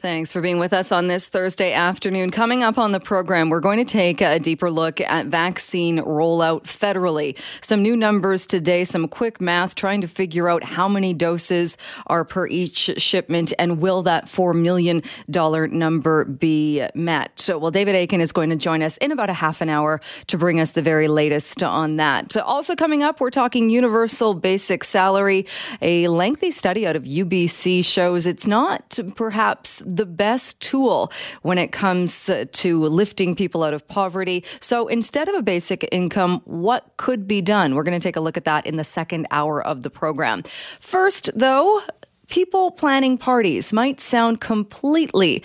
Thanks for being with us on this Thursday afternoon. Coming up on the program, we're going to take a deeper look at vaccine rollout federally. Some new numbers today, some quick math trying to figure out how many doses are per each shipment and will that $4 million number be met? So, well, David Akin is going to join us in about a half an hour to bring us the very latest on that. Also coming up, we're talking universal basic salary. A lengthy study out of UBC shows it's not perhaps the best tool when it comes uh, to lifting people out of poverty. So instead of a basic income, what could be done? We're going to take a look at that in the second hour of the program. First, though, people planning parties might sound completely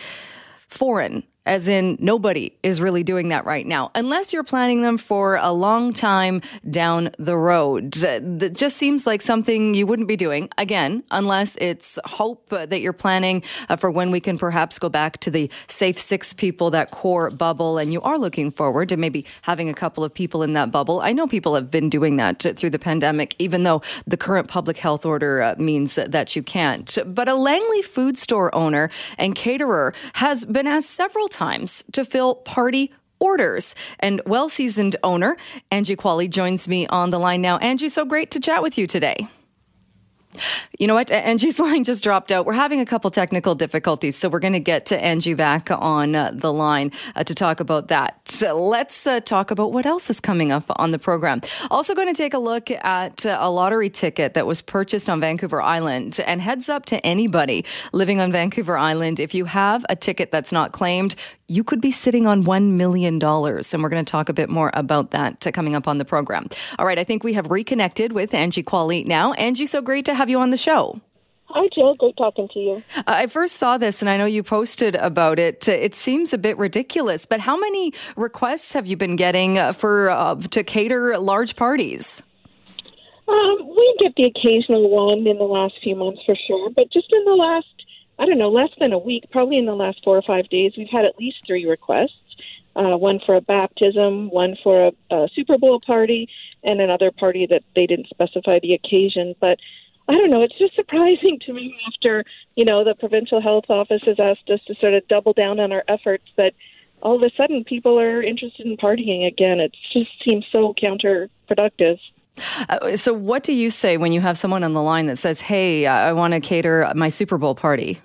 foreign as in nobody is really doing that right now, unless you're planning them for a long time down the road. That just seems like something you wouldn't be doing, again, unless it's hope that you're planning uh, for when we can perhaps go back to the safe six people, that core bubble, and you are looking forward to maybe having a couple of people in that bubble. I know people have been doing that through the pandemic, even though the current public health order uh, means that you can't. But a Langley food store owner and caterer has been asked several times to fill party orders. And well seasoned owner Angie Quaale joins me on the line now. Angie, so great to chat with you today. You know what? Angie's line just dropped out. We're having a couple technical difficulties, so we're going to get to Angie back on uh, the line uh, to talk about that. let's uh, talk about what else is coming up on the program. Also, going to take a look at uh, a lottery ticket that was purchased on Vancouver Island. And heads up to anybody living on Vancouver Island if you have a ticket that's not claimed, you could be sitting on $1 million. And we're going to talk a bit more about that coming up on the program. All right, I think we have reconnected with Angie Quaale now. Angie, so great to have you on the show. Hi, Jill. Great talking to you. Uh, I first saw this and I know you posted about it. It seems a bit ridiculous, but how many requests have you been getting uh, for uh, to cater large parties? Um, we get the occasional one in the last few months for sure, but just in the last I don't know, less than a week, probably in the last four or five days, we've had at least three requests. Uh, one for a baptism, one for a, a Super Bowl party, and another party that they didn't specify the occasion. But I don't know, it's just surprising to me after, you know, the provincial health office has asked us to sort of double down on our efforts that all of a sudden people are interested in partying again. It just seems so counterproductive. Uh, so, what do you say when you have someone on the line that says, "Hey, I want to cater my Super Bowl party"?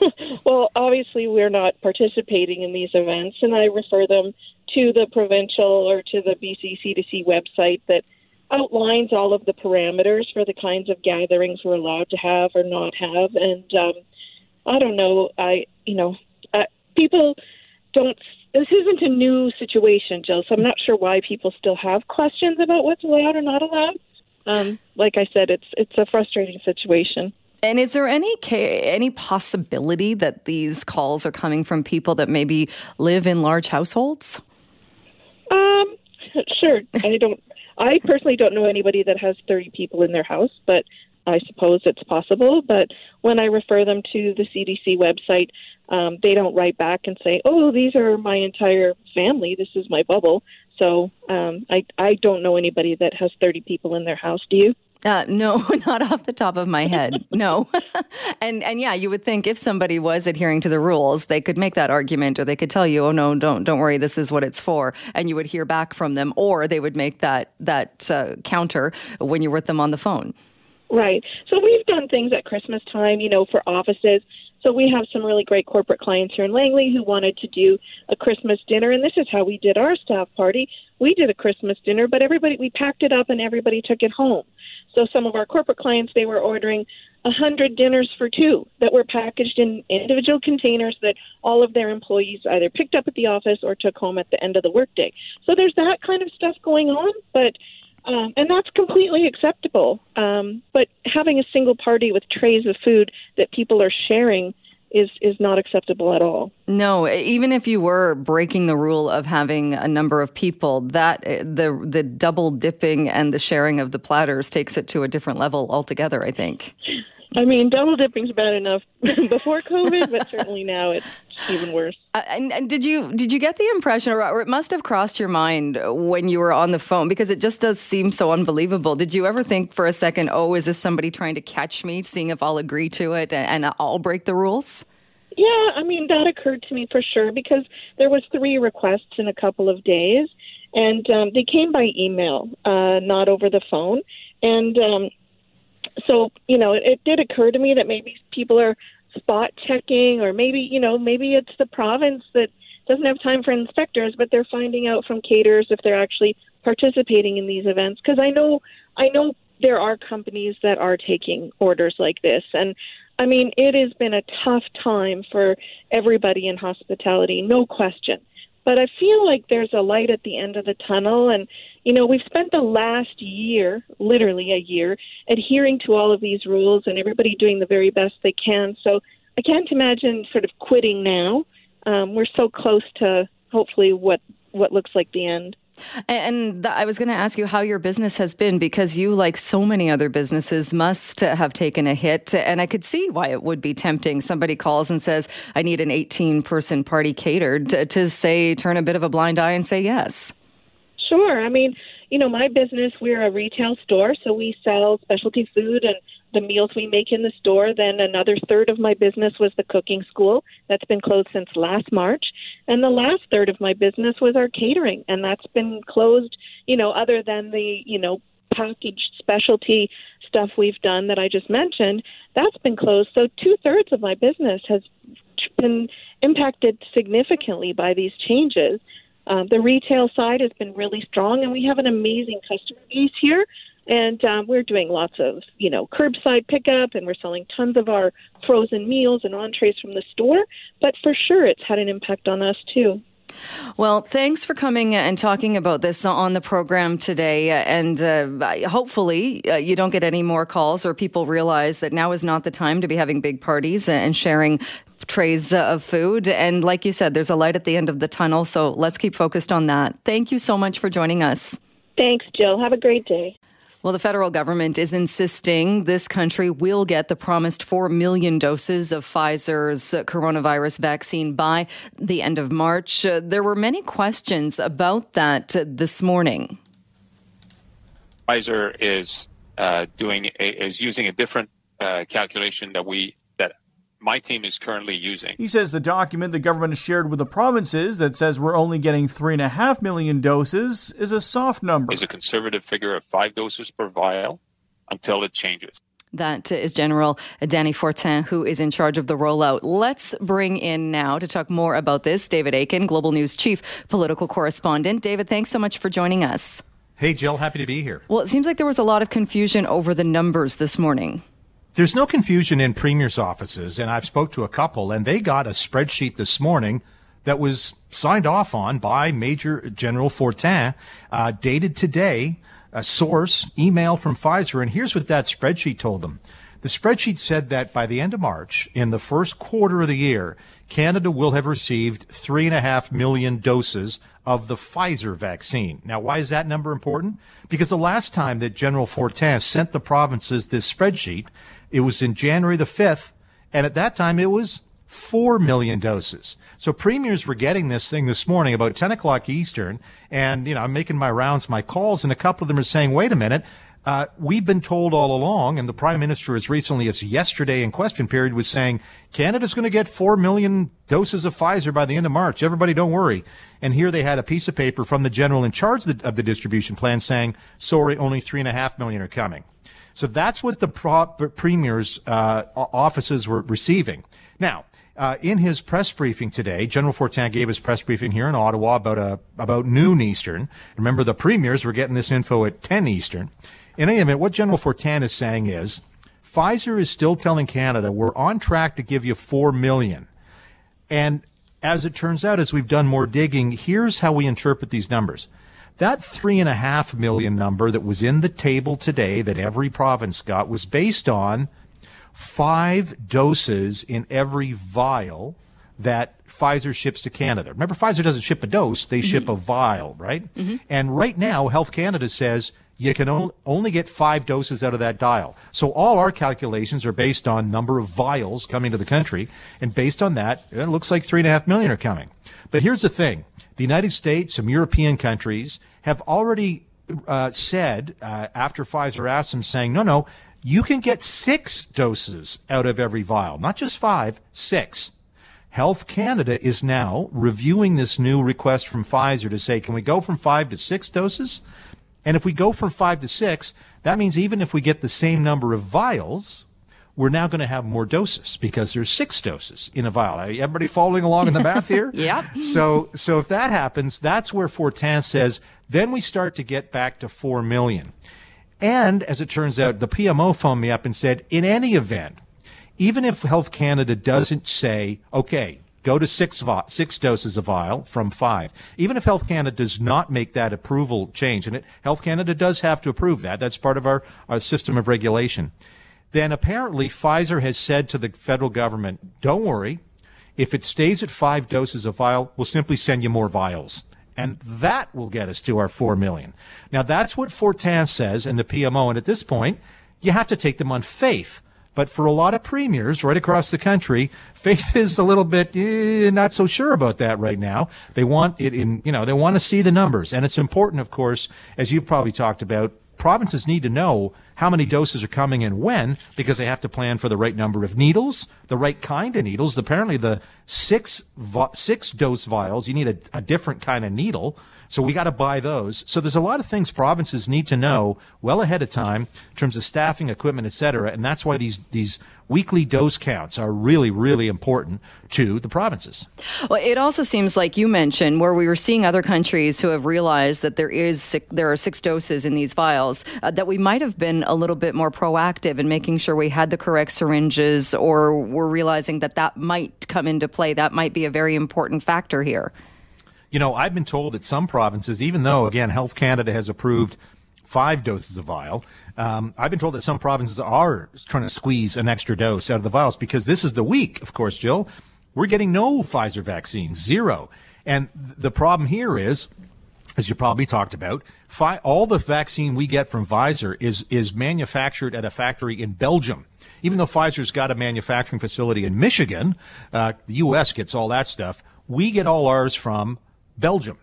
well, obviously, we're not participating in these events, and I refer them to the provincial or to the BC CDC website that outlines all of the parameters for the kinds of gatherings we're allowed to have or not have. And um, I don't know, I you know, uh, people don't this isn't a new situation, Jill. So I'm not sure why people still have questions about what's allowed or not allowed. Um, like I said, it's it's a frustrating situation. And is there any any possibility that these calls are coming from people that maybe live in large households? Um, sure. I don't. I personally don't know anybody that has 30 people in their house, but I suppose it's possible. But when I refer them to the CDC website, um, they don't write back and say, "Oh, these are my entire family. This is my bubble." So um, I I don't know anybody that has 30 people in their house. Do you? Uh, no, not off the top of my head. No, and and yeah, you would think if somebody was adhering to the rules, they could make that argument, or they could tell you, "Oh no, don't don't worry, this is what it's for," and you would hear back from them, or they would make that that uh, counter when you're with them on the phone. Right. So we've done things at Christmas time, you know, for offices. So we have some really great corporate clients here in Langley who wanted to do a Christmas dinner, and this is how we did our staff party. We did a Christmas dinner, but everybody we packed it up and everybody took it home. So some of our corporate clients they were ordering a hundred dinners for two that were packaged in individual containers that all of their employees either picked up at the office or took home at the end of the workday. So there's that kind of stuff going on, but um, and that's completely acceptable. Um, but having a single party with trays of food that people are sharing is is not acceptable at all. No, even if you were breaking the rule of having a number of people, that eh, the the double dipping and the sharing of the platters takes it to a different level altogether. I think. I mean, double dipping's bad enough before COVID, but certainly now it's even worse. Uh, and, and, did you did you get the impression, or, or, it must have crossed your mind when you were on the phone, because it just does seem so unbelievable. Did you ever think for a second, oh, is this somebody trying to catch me, seeing if I'll agree to it and, and I'll break the rules? Yeah, I mean that occurred to me for sure because there was three requests in a couple of days, and um, they came by email, uh, not over the phone. And um, so, you know, it, it did occur to me that maybe people are spot checking, or maybe you know, maybe it's the province that doesn't have time for inspectors, but they're finding out from caterers if they're actually participating in these events. Because I know, I know there are companies that are taking orders like this, and I mean, it has been a tough time for everybody in hospitality, no question. But I feel like there's a light at the end of the tunnel. And, you know, we've spent the last year, literally a year, adhering to all of these rules and everybody doing the very best they can. So I can't imagine sort of quitting now. Um, we're so close to hopefully what, what looks like the end. And I was going to ask you how your business has been because you, like so many other businesses, must have taken a hit. And I could see why it would be tempting. Somebody calls and says, I need an 18 person party catered to, to say, turn a bit of a blind eye and say yes. Sure. I mean, you know, my business, we're a retail store, so we sell specialty food and the meals we make in the store. Then another third of my business was the cooking school that's been closed since last March. And the last third of my business was our catering, and that's been closed, you know, other than the, you know, packaged specialty stuff we've done that I just mentioned, that's been closed. So two thirds of my business has been impacted significantly by these changes. Um, the retail side has been really strong, and we have an amazing customer base here. And um, we're doing lots of, you know, curbside pickup, and we're selling tons of our frozen meals and entrees from the store. But for sure, it's had an impact on us too. Well, thanks for coming and talking about this on the program today. And uh, hopefully, uh, you don't get any more calls or people realize that now is not the time to be having big parties and sharing trays of food. And like you said, there's a light at the end of the tunnel. So let's keep focused on that. Thank you so much for joining us. Thanks, Jill. Have a great day. Well, the federal government is insisting this country will get the promised 4 million doses of Pfizer's coronavirus vaccine by the end of March. Uh, there were many questions about that this morning. Pfizer is uh, doing a, is using a different uh, calculation that we my team is currently using. He says the document the government has shared with the provinces that says we're only getting three and a half million doses is a soft number. Is a conservative figure of five doses per vial until it changes. That is General Dany Fortin, who is in charge of the rollout. Let's bring in now to talk more about this David Akin, Global News Chief Political Correspondent. David, thanks so much for joining us. Hey, Jill, happy to be here. Well, it seems like there was a lot of confusion over the numbers this morning. There's no confusion in premier's offices, and I've spoke to a couple, and they got a spreadsheet this morning that was signed off on by Major General Fortin, uh, dated today, a source, email from Pfizer, and here's what that spreadsheet told them. The spreadsheet said that by the end of March, in the first quarter of the year, Canada will have received three and a half million doses of the Pfizer vaccine. Now, why is that number important? Because the last time that General Fortin sent the provinces this spreadsheet, it was in January the 5th, and at that time it was 4 million doses. So premiers were getting this thing this morning about 10 o'clock Eastern, and, you know, I'm making my rounds, my calls, and a couple of them are saying, wait a minute, uh, we've been told all along, and the prime minister as recently as yesterday in question period was saying Canada's going to get 4 million doses of Pfizer by the end of March. Everybody don't worry. And here they had a piece of paper from the general in charge of the, of the distribution plan saying, sorry, only three and a half million are coming. So that's what the premier's uh, offices were receiving. Now, uh, in his press briefing today, General Fortin gave his press briefing here in Ottawa about uh, about noon Eastern. Remember, the premiers were getting this info at 10 Eastern. In any event, what General Fortin is saying is Pfizer is still telling Canada we're on track to give you four million. And as it turns out, as we've done more digging, here's how we interpret these numbers. That three and a half million number that was in the table today that every province got was based on five doses in every vial that Pfizer ships to Canada. Remember, Pfizer doesn't ship a dose, they mm-hmm. ship a vial, right? Mm-hmm. And right now, Health Canada says you can only get five doses out of that dial. So all our calculations are based on number of vials coming to the country. And based on that, it looks like three and a half million are coming. But here's the thing. The United States, some European countries have already uh, said uh, after Pfizer asked them, saying, no, no, you can get six doses out of every vial, not just five, six. Health Canada is now reviewing this new request from Pfizer to say, can we go from five to six doses? And if we go from five to six, that means even if we get the same number of vials, we're now going to have more doses because there's six doses in a vial. Everybody following along in the math here? yeah. So, so if that happens, that's where Fortin says, then we start to get back to 4 million. And as it turns out, the PMO phoned me up and said, in any event, even if Health Canada doesn't say, okay, go to six, six doses a vial from five, even if Health Canada does not make that approval change, and it, Health Canada does have to approve that, that's part of our, our system of regulation, then apparently Pfizer has said to the federal government, don't worry, if it stays at five doses a vial, we'll simply send you more vials. And that will get us to our four million. Now that's what Fortin says and the PMO. And at this point, you have to take them on faith. But for a lot of premiers right across the country, faith is a little bit eh, not so sure about that right now. They want it in, you know, they want to see the numbers. And it's important, of course, as you've probably talked about, provinces need to know how many doses are coming and when because they have to plan for the right number of needles, the right kind of needles. Apparently the six, six dose vials, you need a, a different kind of needle. So we got to buy those. So there's a lot of things provinces need to know well ahead of time in terms of staffing, equipment, et cetera. And that's why these, these weekly dose counts are really, really important to the provinces. Well, it also seems like you mentioned where we were seeing other countries who have realized that there is there are six doses in these vials uh, that we might have been a little bit more proactive in making sure we had the correct syringes, or we're realizing that that might come into play. That might be a very important factor here. You know, I've been told that some provinces, even though, again, Health Canada has approved five doses of vial, um, I've been told that some provinces are trying to squeeze an extra dose out of the vials because this is the week, of course, Jill. We're getting no Pfizer vaccine, zero. And the problem here is, as you probably talked about, fi- all the vaccine we get from Pfizer is is manufactured at a factory in Belgium. Even though Pfizer's got a manufacturing facility in Michigan, uh, the U.S. gets all that stuff. We get all ours from Belgium.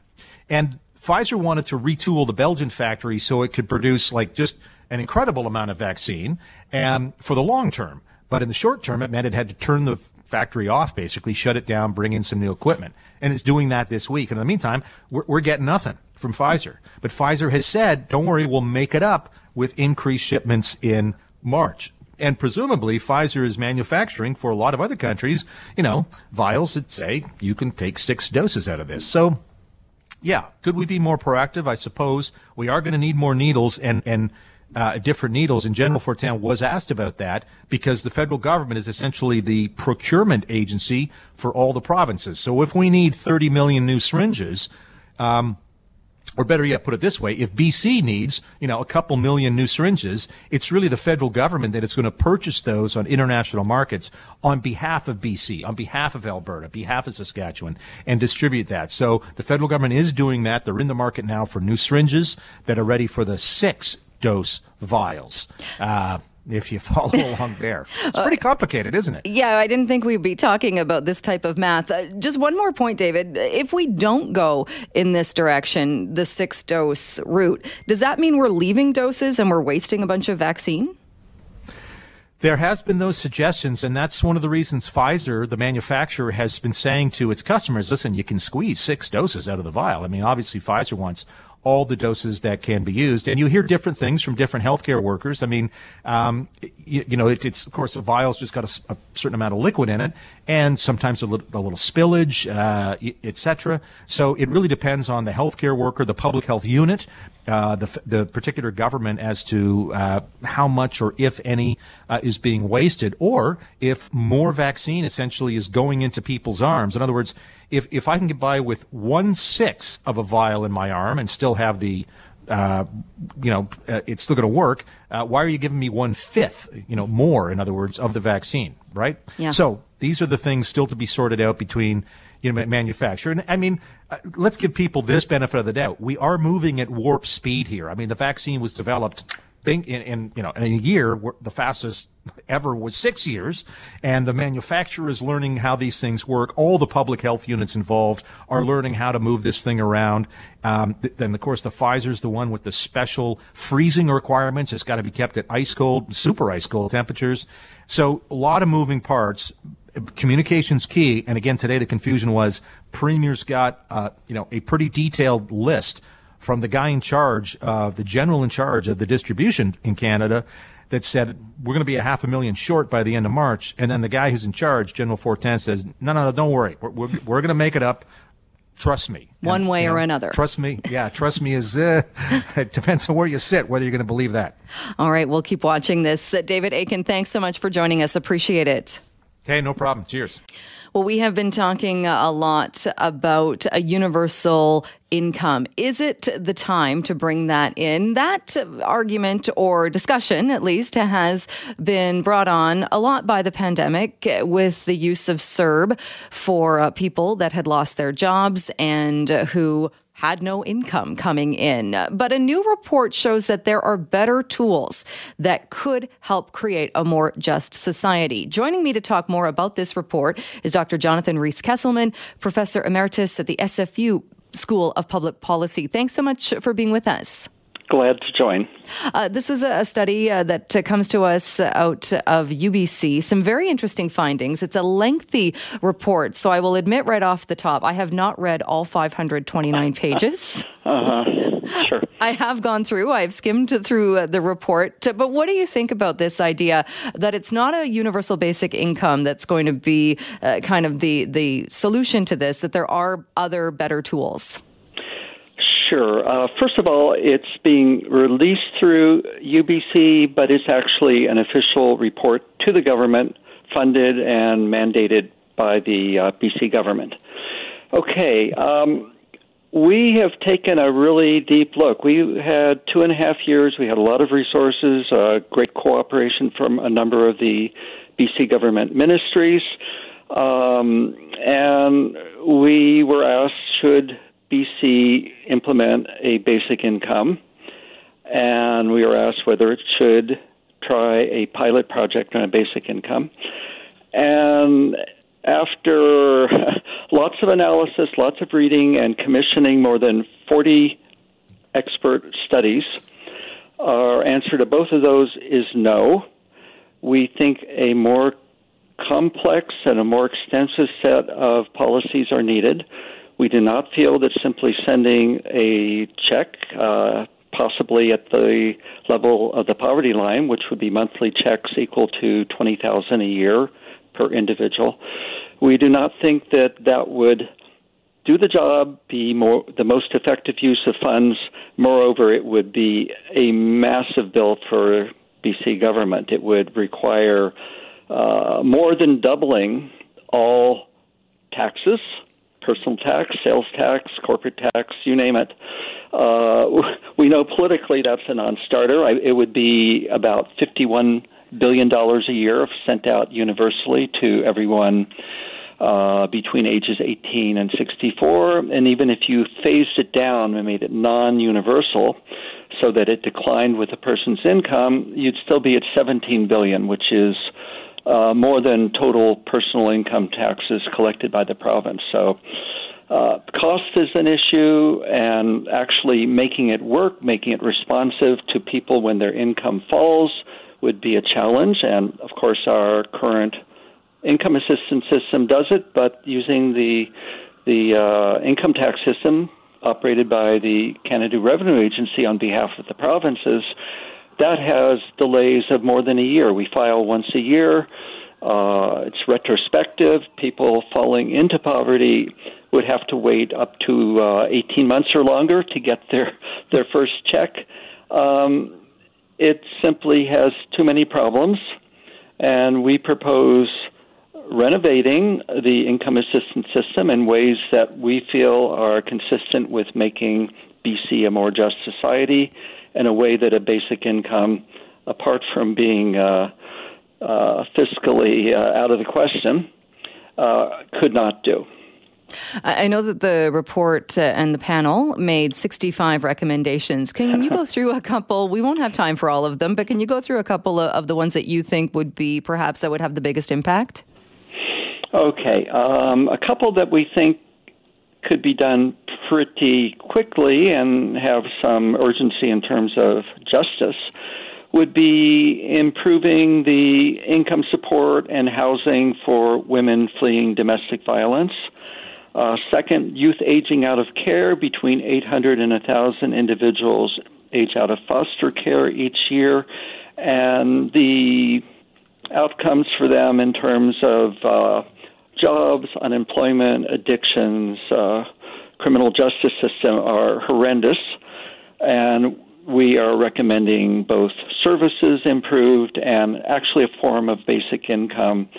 And Pfizer wanted to retool the Belgian factory so it could produce like just an incredible amount of vaccine and for the long term. But in the short term, it meant it had to turn the factory off, basically shut it down, bring in some new equipment. And it's doing that this week. And in the meantime, we're, we're getting nothing from Pfizer. But Pfizer has said, don't worry, we'll make it up with increased shipments in March. And presumably, Pfizer is manufacturing for a lot of other countries, you know, vials that say you can take six doses out of this. So yeah, could we be more proactive? I suppose we are going to need more needles and and uh, different needles. And General Fortin was asked about that because the federal government is essentially the procurement agency for all the provinces. So if we need 30 million new syringes, um, or better yet, put it this way, if BC needs, you know, a couple million new syringes, it's really the federal government that is going to purchase those on international markets on behalf of BC, on behalf of Alberta, behalf of Saskatchewan, and distribute that. So the federal government is doing that. They're in the market now for new syringes that are ready for the six dose vials. Uh, if you follow along there. It's pretty complicated, isn't it? Yeah, I didn't think we'd be talking about this type of math. Uh, just one more point, David. If we don't go in this direction, the six dose route, does that mean we're leaving doses and we're wasting a bunch of vaccine? There has been those suggestions, and that's one of the reasons Pfizer, the manufacturer, has been saying to its customers, listen, you can squeeze six doses out of the vial. I mean, obviously Pfizer wants all the doses that can be used. And you hear different things from different healthcare workers. I mean, um, you, you, know, it's, it's, of course, a vial's just got a, a, certain amount of liquid in it and sometimes a little, a little spillage, uh, etc. So it really depends on the healthcare worker, the public health unit, uh, the, the particular government as to uh, how much or if any uh, is being wasted, or if more vaccine essentially is going into people's arms. In other words, if if I can get by with one sixth of a vial in my arm and still have the uh, you know, uh, it's still going to work. Uh, why are you giving me one fifth, you know, more, in other words, of the vaccine, right? Yeah. So these are the things still to be sorted out between, you know, manufacturer. And I mean, uh, let's give people this benefit of the doubt. We are moving at warp speed here. I mean, the vaccine was developed in, in you know in a year the fastest ever was six years and the manufacturer is learning how these things work all the public health units involved are learning how to move this thing around um, th- then of course the pfizer's the one with the special freezing requirements it's got to be kept at ice cold super ice cold temperatures so a lot of moving parts communications key. And again, today the confusion was premiers got, uh, you know, a pretty detailed list from the guy in charge, uh, the general in charge of the distribution in Canada that said we're going to be a half a million short by the end of March. And then the guy who's in charge, General Fortin, says, no, no, no, don't worry. We're, we're, we're going to make it up. Trust me. One and, way you know, or another. Trust me. Yeah, trust me is, uh, it depends on where you sit, whether you're going to believe that. All right, we'll keep watching this. Uh, David Akin, thanks so much for joining us. Appreciate it. Okay, no problem. Cheers. Well, we have been talking a lot about a universal income. Is it the time to bring that in? That argument or discussion, at least, has been brought on a lot by the pandemic with the use of CERB for uh, people that had lost their jobs and uh, who had no income coming in. But a new report shows that there are better tools that could help create a more just society. Joining me to talk more about this report is Dr. Jonathan Rhys Kesselman, Professor Emeritus at the SFU School of Public Policy. Thanks so much for being with us. Glad to join. Uh, this was a study uh, that uh, comes to us out of UBC. Some very interesting findings. It's a lengthy report, so I will admit right off the top, I have not read all 529 pages. uh-huh. Sure. I have gone through, I've skimmed through uh, the report. But what do you think about this idea that it's not a universal basic income that's going to be uh, kind of the, the solution to this, that there are other better tools? Sure. Uh, first of all, it's being released through UBC, but it's actually an official report to the government, funded and mandated by the uh, BC government. Okay. Um, we have taken a really deep look. We had two and a half years. We had a lot of resources, uh, great cooperation from a number of the BC government ministries. Um, and we were asked should BC implement a basic income, and we were asked whether it should try a pilot project on a basic income. And after lots of analysis, lots of reading, and commissioning more than 40 expert studies, our answer to both of those is no. We think a more complex and a more extensive set of policies are needed. We do not feel that simply sending a check, uh, possibly at the level of the poverty line, which would be monthly checks equal to twenty thousand a year per individual, we do not think that that would do the job, be more the most effective use of funds. Moreover, it would be a massive bill for BC government. It would require uh, more than doubling all taxes personal tax, sales tax, corporate tax, you name it. Uh, we know politically that's a non-starter. It would be about fifty-one billion dollars a year sent out universally to everyone uh, between ages 18 and 64. And even if you phased it down and made it non-universal, so that it declined with a person's income, you'd still be at 17 billion, which is uh, more than total personal income taxes collected by the province. So, uh, cost is an issue, and actually making it work, making it responsive to people when their income falls, would be a challenge. And of course, our current income assistance system does it, but using the the uh, income tax system operated by the Canada Revenue Agency on behalf of the provinces that has delays of more than a year. We file once a year. Uh, it's retrospective. People falling into poverty would have to wait up to uh, 18 months or longer to get their their first check. Um, it simply has too many problems, and we propose renovating the income assistance system in ways that we feel are consistent with making BC a more just society in a way that a basic income, apart from being uh, uh, fiscally uh, out of the question, uh, could not do. I know that the report uh, and the panel made 65 recommendations. Can you go through a couple? We won't have time for all of them, but can you go through a couple of the ones that you think would be perhaps that would have the biggest impact? Okay. Um, a couple that we think could be done pretty quickly and have some urgency in terms of justice would be improving the income support and housing for women fleeing domestic violence. Uh, second, youth aging out of care between 800 and 1,000 individuals age out of foster care each year, and the outcomes for them in terms of uh, jobs, unemployment, addictions, uh, criminal justice system are horrendous, and we are recommending both services improved and actually a form of basic income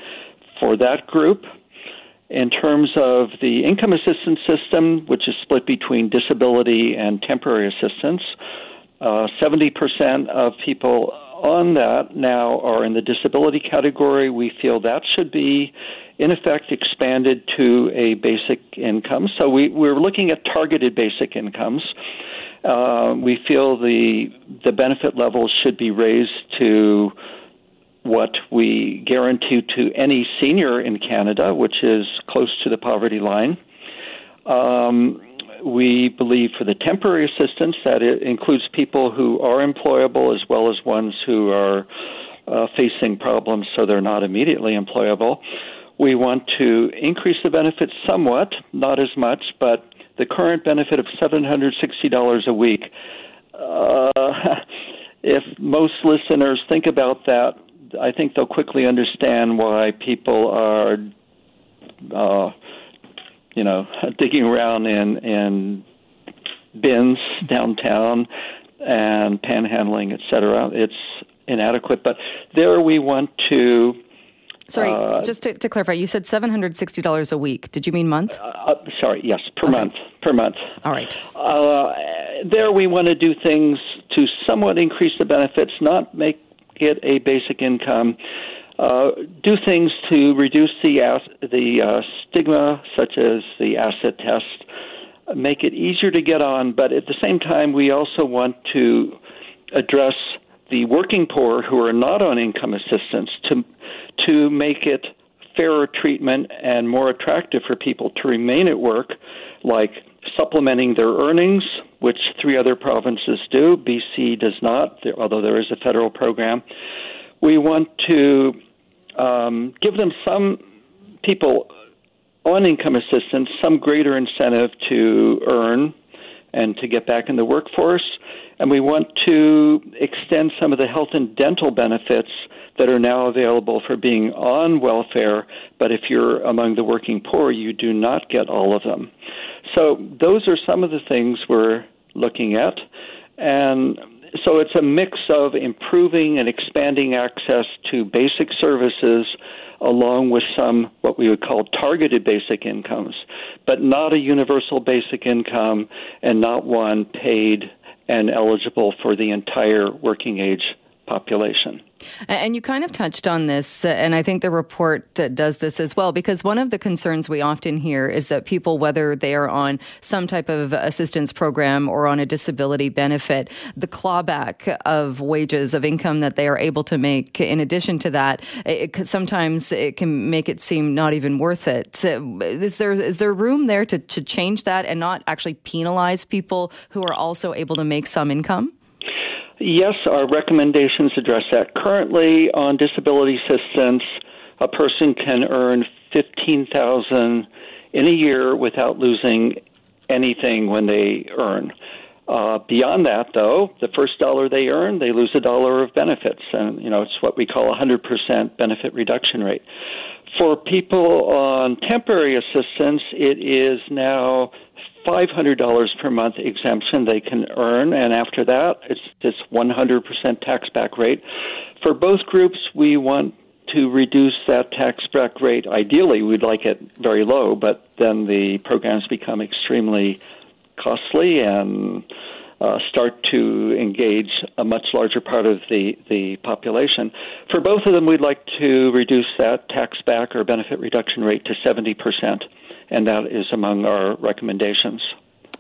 for that group. In terms of the income assistance system, which is split between disability and temporary assistance, uh, 70% of people on that now are in the disability category. We feel that should be, in effect, expanded to a basic income. So we, we're looking at targeted basic incomes. Uh, we feel the the benefit levels should be raised to what we guarantee to any senior in Canada, which is close to the poverty line. Um, we believe for the temporary assistance that it includes people who are employable as well as ones who are uh, facing problems so they're not immediately employable. We want to increase the benefits somewhat, not as much, but the current benefit of $760 a week. Uh, if most listeners think about that, I think they'll quickly understand why people are, uh, you know, digging around in in bins downtown and panhandling, et cetera. It's inadequate, but there we want to. Sorry, uh, just to, to, clarify, you said seven hundred sixty dollars a week. Did you mean month? Uh, uh sorry, yes, per okay. month. Per month. All right. Uh, there we want to do things to somewhat increase the benefits, not make it a basic income, uh, do things to reduce the the uh, stigma, such as the asset test, make it easier to get on. But at the same time, we also want to address the working poor who are not on income assistance to to make it fairer treatment and more attractive for people to remain at work, like supplementing their earnings, which three other provinces do. BC does not, although there is a federal program. We want to um, give them some people on income assistance some greater incentive to earn and to get back in the workforce. And we want to extend some of the health and dental benefits that are now available for being on welfare, but if you're among the working poor, you do not get all of them. So those are some of the things we're looking at. And so it's a mix of improving and expanding access to basic services along with some what we would call targeted basic incomes, but not a universal basic income and not one paid and eligible for the entire working age population. And you kind of touched on this, uh, and I think the report does this as well, because one of the concerns we often hear is that people, whether they are on some type of assistance program or on a disability benefit, the clawback of wages, of income that they are able to make, in addition to that, it, sometimes it can make it seem not even worth it. Is there is there room there to, to change that and not actually penalize people who are also able to make some income? Yes, our recommendations address that. Currently, on disability assistance, a person can earn fifteen thousand in a year without losing anything when they earn. Uh, beyond that, though, the first dollar they earn, they lose a dollar of benefits, and you know it's what we call a hundred percent benefit reduction rate. For people on temporary assistance, it is now $500 per month exemption they can earn, and after that, it's this 100% tax back rate. For both groups, we want to reduce that tax back rate. Ideally, we'd like it very low, but then the programs become extremely costly and uh, start to engage a much larger part of the, the population. For both of them, we'd like to reduce that tax back or benefit reduction rate to 70 percent and that is among our recommendations.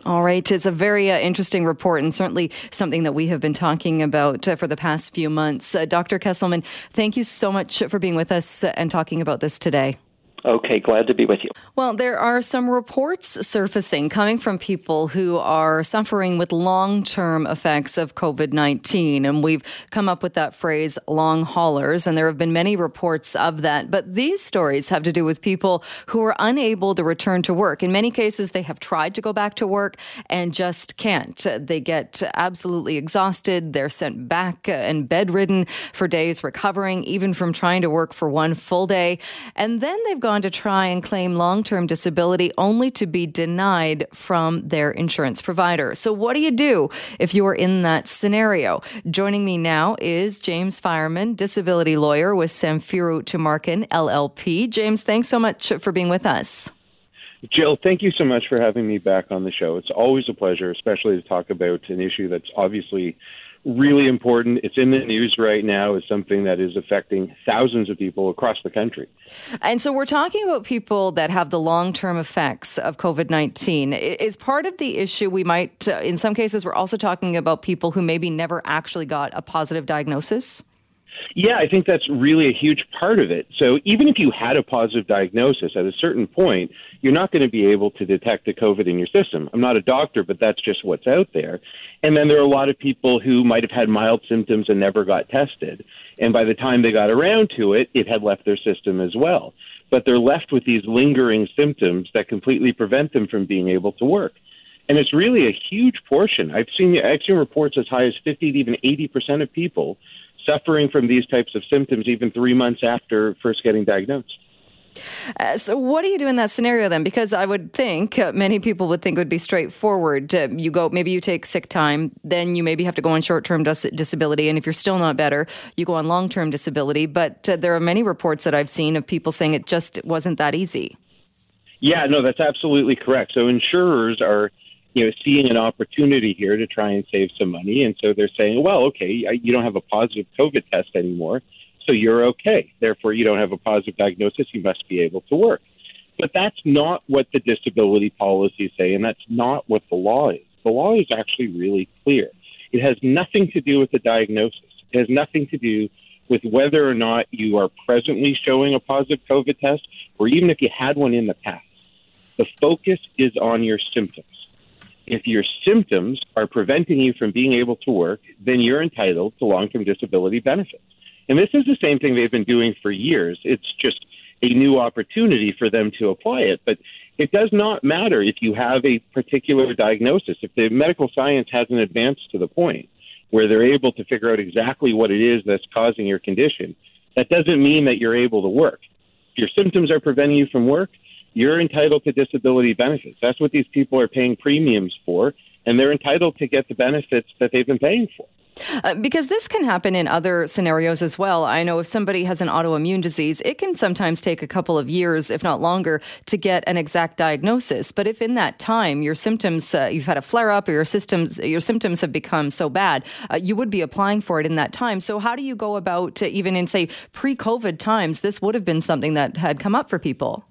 All right. It's a very uh, interesting report and certainly something that we have been talking about uh, for the past few months. Uh, Dr. Kesselman, thank you so much for being with us and talking about this today. Okay, glad to be with you. Well, there are some reports surfacing coming from people who are suffering with long term effects of COVID 19. And we've come up with that phrase long haulers. And there have been many reports of that. But these stories have to do with people who are unable to return to work. In many cases, they have tried to go back to work and just can't. They get absolutely exhausted. They're sent back and bedridden for days recovering, even from trying to work for one full day. And then they've gone to try and claim long term disability only to be denied from their insurance provider. So, what do you do if you are in that scenario? Joining me now is James Fireman, disability lawyer with Samfiru Tumarkin LLP. James, thanks so much for being with us. Jill, thank you so much for having me back on the show. It's always a pleasure, especially to talk about an issue that's obviously really important. It's in the news right now as something that is affecting thousands of people across the country. And so we're talking about people that have the long term effects of COVID 19. Is part of the issue we might, uh, in some cases, we're also talking about people who maybe never actually got a positive diagnosis? Yeah, I think that's really a huge part of it. So even if you had a positive diagnosis at a certain point, you're not going to be able to detect the COVID in your system. I'm not a doctor, but that's just what's out there. And then there are a lot of people who might have had mild symptoms and never got tested. And by the time they got around to it, it had left their system as well. But they're left with these lingering symptoms that completely prevent them from being able to work. And it's really a huge portion. I've seen I've reports as high as 50 to even 80 percent of people suffering from these types of symptoms even three months after first getting diagnosed. Uh, so, what do you do in that scenario then? Because I would think uh, many people would think it would be straightforward. Uh, you go, maybe you take sick time, then you maybe have to go on short term dis- disability. And if you're still not better, you go on long term disability. But uh, there are many reports that I've seen of people saying it just wasn't that easy. Yeah, no, that's absolutely correct. So, insurers are you know, seeing an opportunity here to try and save some money. And so they're saying, well, okay, you don't have a positive COVID test anymore, so you're okay. Therefore, you don't have a positive diagnosis, you must be able to work. But that's not what the disability policies say, and that's not what the law is. The law is actually really clear. It has nothing to do with the diagnosis. It has nothing to do with whether or not you are presently showing a positive COVID test, or even if you had one in the past. The focus is on your symptoms if your symptoms are preventing you from being able to work, then you're entitled to long term disability benefits. And this is the same thing they've been doing for years. It's just a new opportunity for them to apply it. But it does not matter if you have a particular diagnosis. If the medical science hasn't advanced to the point where they're able to figure out exactly what it is that's causing your condition, that doesn't mean that you're able to work. If your symptoms are preventing you from work, you're entitled to disability benefits. That's what these people are paying premiums for, and they're entitled to get the benefits that they've been paying for. Uh, because this can happen in other scenarios as well. I know if somebody has an autoimmune disease, it can sometimes take a couple of years, if not longer, to get an exact diagnosis. But if in that time your symptoms, uh, you've had a flare up, or your systems, your symptoms have become so bad, uh, you would be applying for it in that time. So how do you go about, uh, even in say pre-COVID times, this would have been something that had come up for people?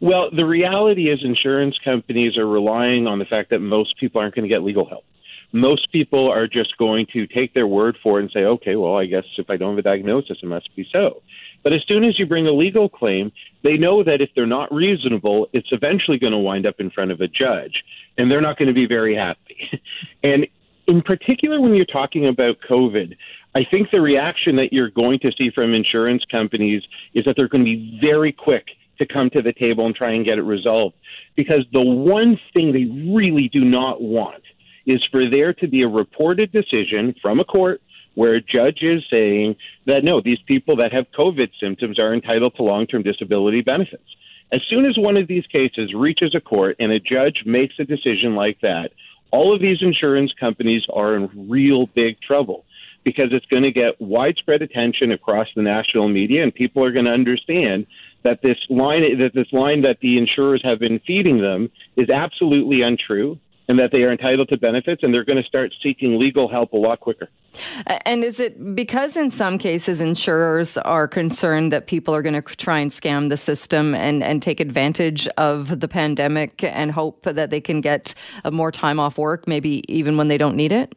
Well, the reality is insurance companies are relying on the fact that most people aren't going to get legal help. Most people are just going to take their word for it and say, okay, well, I guess if I don't have a diagnosis, it must be so. But as soon as you bring a legal claim, they know that if they're not reasonable, it's eventually going to wind up in front of a judge, and they're not going to be very happy. and in particular, when you're talking about COVID, I think the reaction that you're going to see from insurance companies is that they're going to be very quick to come to the table and try and get it resolved. Because the one thing they really do not want is for there to be a reported decision from a court where a judge is saying that no, these people that have COVID symptoms are entitled to long term disability benefits. As soon as one of these cases reaches a court and a judge makes a decision like that, all of these insurance companies are in real big trouble because it's going to get widespread attention across the national media and people are going to understand that this line that this line that the insurers have been feeding them is absolutely untrue and that they are entitled to benefits and they're going to start seeking legal help a lot quicker. And is it because in some cases insurers are concerned that people are going to try and scam the system and, and take advantage of the pandemic and hope that they can get more time off work, maybe even when they don't need it?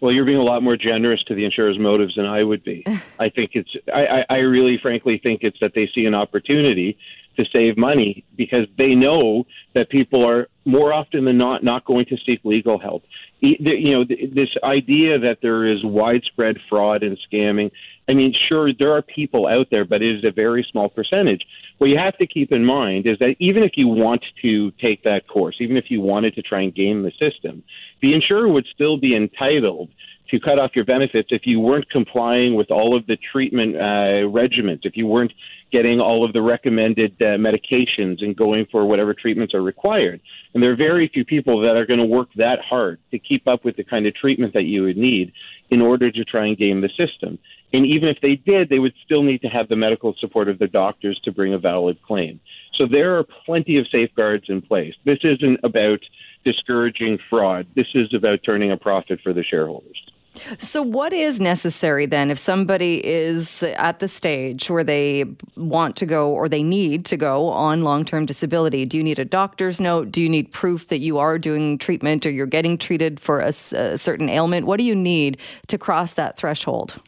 Well, you're being a lot more generous to the insurer's motives than I would be. I think it's, I, I really frankly think it's that they see an opportunity to save money because they know that people are more often than not not going to seek legal help. You know, this idea that there is widespread fraud and scamming. I mean, sure, there are people out there, but it is a very small percentage. What you have to keep in mind is that even if you want to take that course, even if you wanted to try and game the system, the insurer would still be entitled to cut off your benefits if you weren't complying with all of the treatment uh, regimens, if you weren't getting all of the recommended uh, medications and going for whatever treatments are required. And there are very few people that are going to work that hard to keep up with the kind of treatment that you would need in order to try and game the system. And even if they did, they would still need to have the medical support of their doctors to bring a valid claim. So there are plenty of safeguards in place. This isn't about discouraging fraud. This is about turning a profit for the shareholders. So, what is necessary then if somebody is at the stage where they want to go or they need to go on long term disability? Do you need a doctor's note? Do you need proof that you are doing treatment or you're getting treated for a, a certain ailment? What do you need to cross that threshold?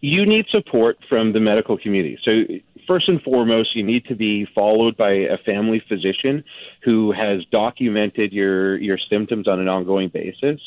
You need support from the medical community. So, first and foremost, you need to be followed by a family physician who has documented your, your symptoms on an ongoing basis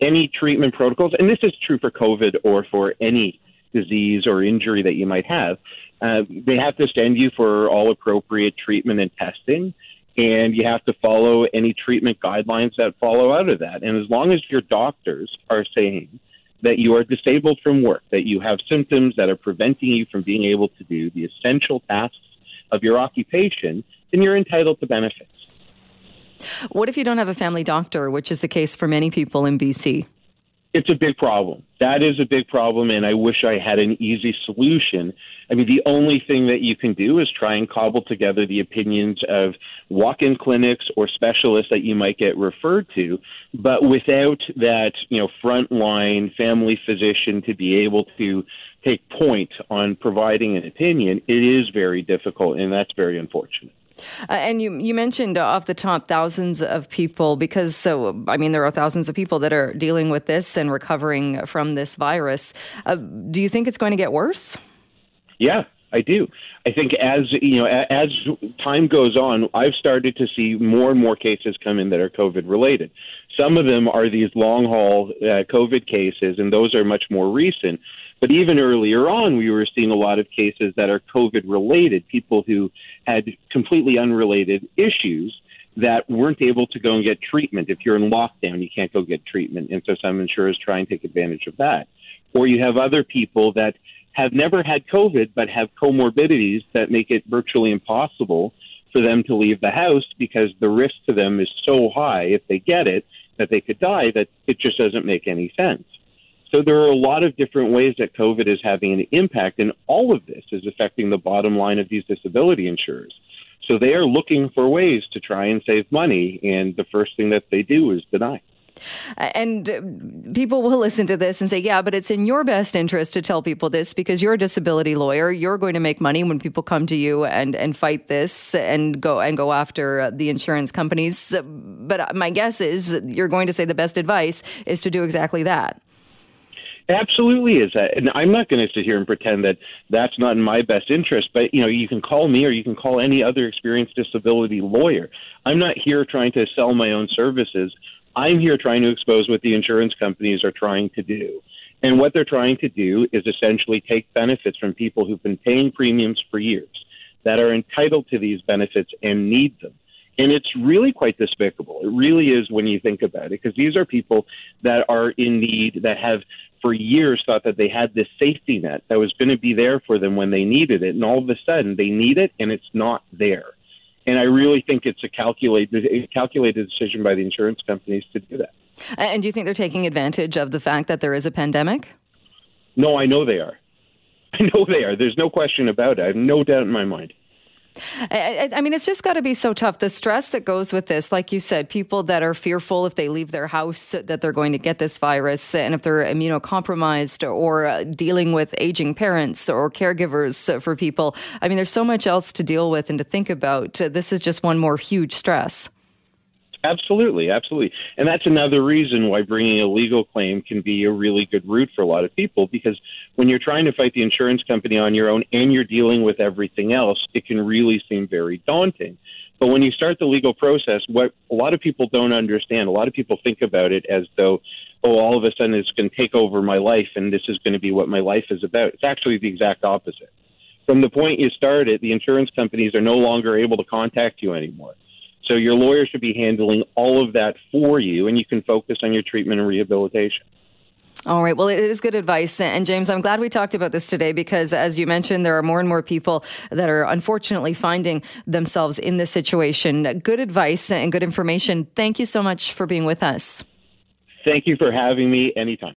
any treatment protocols, and this is true for COVID or for any disease or injury that you might have, uh, they have to send you for all appropriate treatment and testing. And you have to follow any treatment guidelines that follow out of that. And as long as your doctors are saying that you are disabled from work, that you have symptoms that are preventing you from being able to do the essential tasks of your occupation, then you're entitled to benefits. What if you don't have a family doctor, which is the case for many people in BC? It's a big problem. That is a big problem, and I wish I had an easy solution. I mean, the only thing that you can do is try and cobble together the opinions of walk in clinics or specialists that you might get referred to, but without that, you know, frontline family physician to be able to take point on providing an opinion, it is very difficult, and that's very unfortunate. Uh, and you you mentioned off the top thousands of people because so I mean there are thousands of people that are dealing with this and recovering from this virus. Uh, do you think it's going to get worse? Yeah, I do. I think as you know, as time goes on, I've started to see more and more cases come in that are COVID related. Some of them are these long haul uh, COVID cases, and those are much more recent. But even earlier on, we were seeing a lot of cases that are COVID related, people who had completely unrelated issues that weren't able to go and get treatment. If you're in lockdown, you can't go get treatment. And so some insurers try and take advantage of that. Or you have other people that have never had COVID but have comorbidities that make it virtually impossible for them to leave the house because the risk to them is so high if they get it that they could die that it just doesn't make any sense. So there are a lot of different ways that COVID is having an impact, and all of this is affecting the bottom line of these disability insurers. So they are looking for ways to try and save money, and the first thing that they do is deny. And uh, people will listen to this and say, yeah, but it's in your best interest to tell people this because you're a disability lawyer. You're going to make money when people come to you and, and fight this and go and go after the insurance companies. But my guess is you're going to say the best advice is to do exactly that. Absolutely is that, and I'm not going to sit here and pretend that that's not in my best interest. But you know, you can call me or you can call any other experienced disability lawyer. I'm not here trying to sell my own services. I'm here trying to expose what the insurance companies are trying to do. And what they're trying to do is essentially take benefits from people who've been paying premiums for years that are entitled to these benefits and need them. And it's really quite despicable. It really is when you think about it, because these are people that are in need, that have for years thought that they had this safety net that was going to be there for them when they needed it. And all of a sudden they need it and it's not there. And I really think it's a calculated, a calculated decision by the insurance companies to do that. And do you think they're taking advantage of the fact that there is a pandemic? No, I know they are. I know they are. There's no question about it. I have no doubt in my mind. I, I, mean, it's just got to be so tough. The stress that goes with this, like you said, people that are fearful if they leave their house that they're going to get this virus, and if they're immunocompromised or uh, dealing with aging parents or caregivers for people. I mean, there's so much else to deal with and to think about. This is just one more huge stress. Absolutely, absolutely. And that's another reason why bringing a legal claim can be a really good route for a lot of people because when you're trying to fight the insurance company on your own and you're dealing with everything else, it can really seem very daunting. But when you start the legal process, what a lot of people don't understand, a lot of people think about it as though, oh, all of a sudden it's going to take over my life and this is going to be what my life is about. It's actually the exact opposite. From the point you started, the insurance companies are no longer able to contact you anymore. So your lawyer should be handling all of that for you, and you can focus on your treatment and rehabilitation. All right. Well, it is good advice. And James, I'm glad we talked about this today because, as you mentioned, there are more and more people that are unfortunately finding themselves in this situation. Good advice and good information. Thank you so much for being with us. Thank you for having me anytime.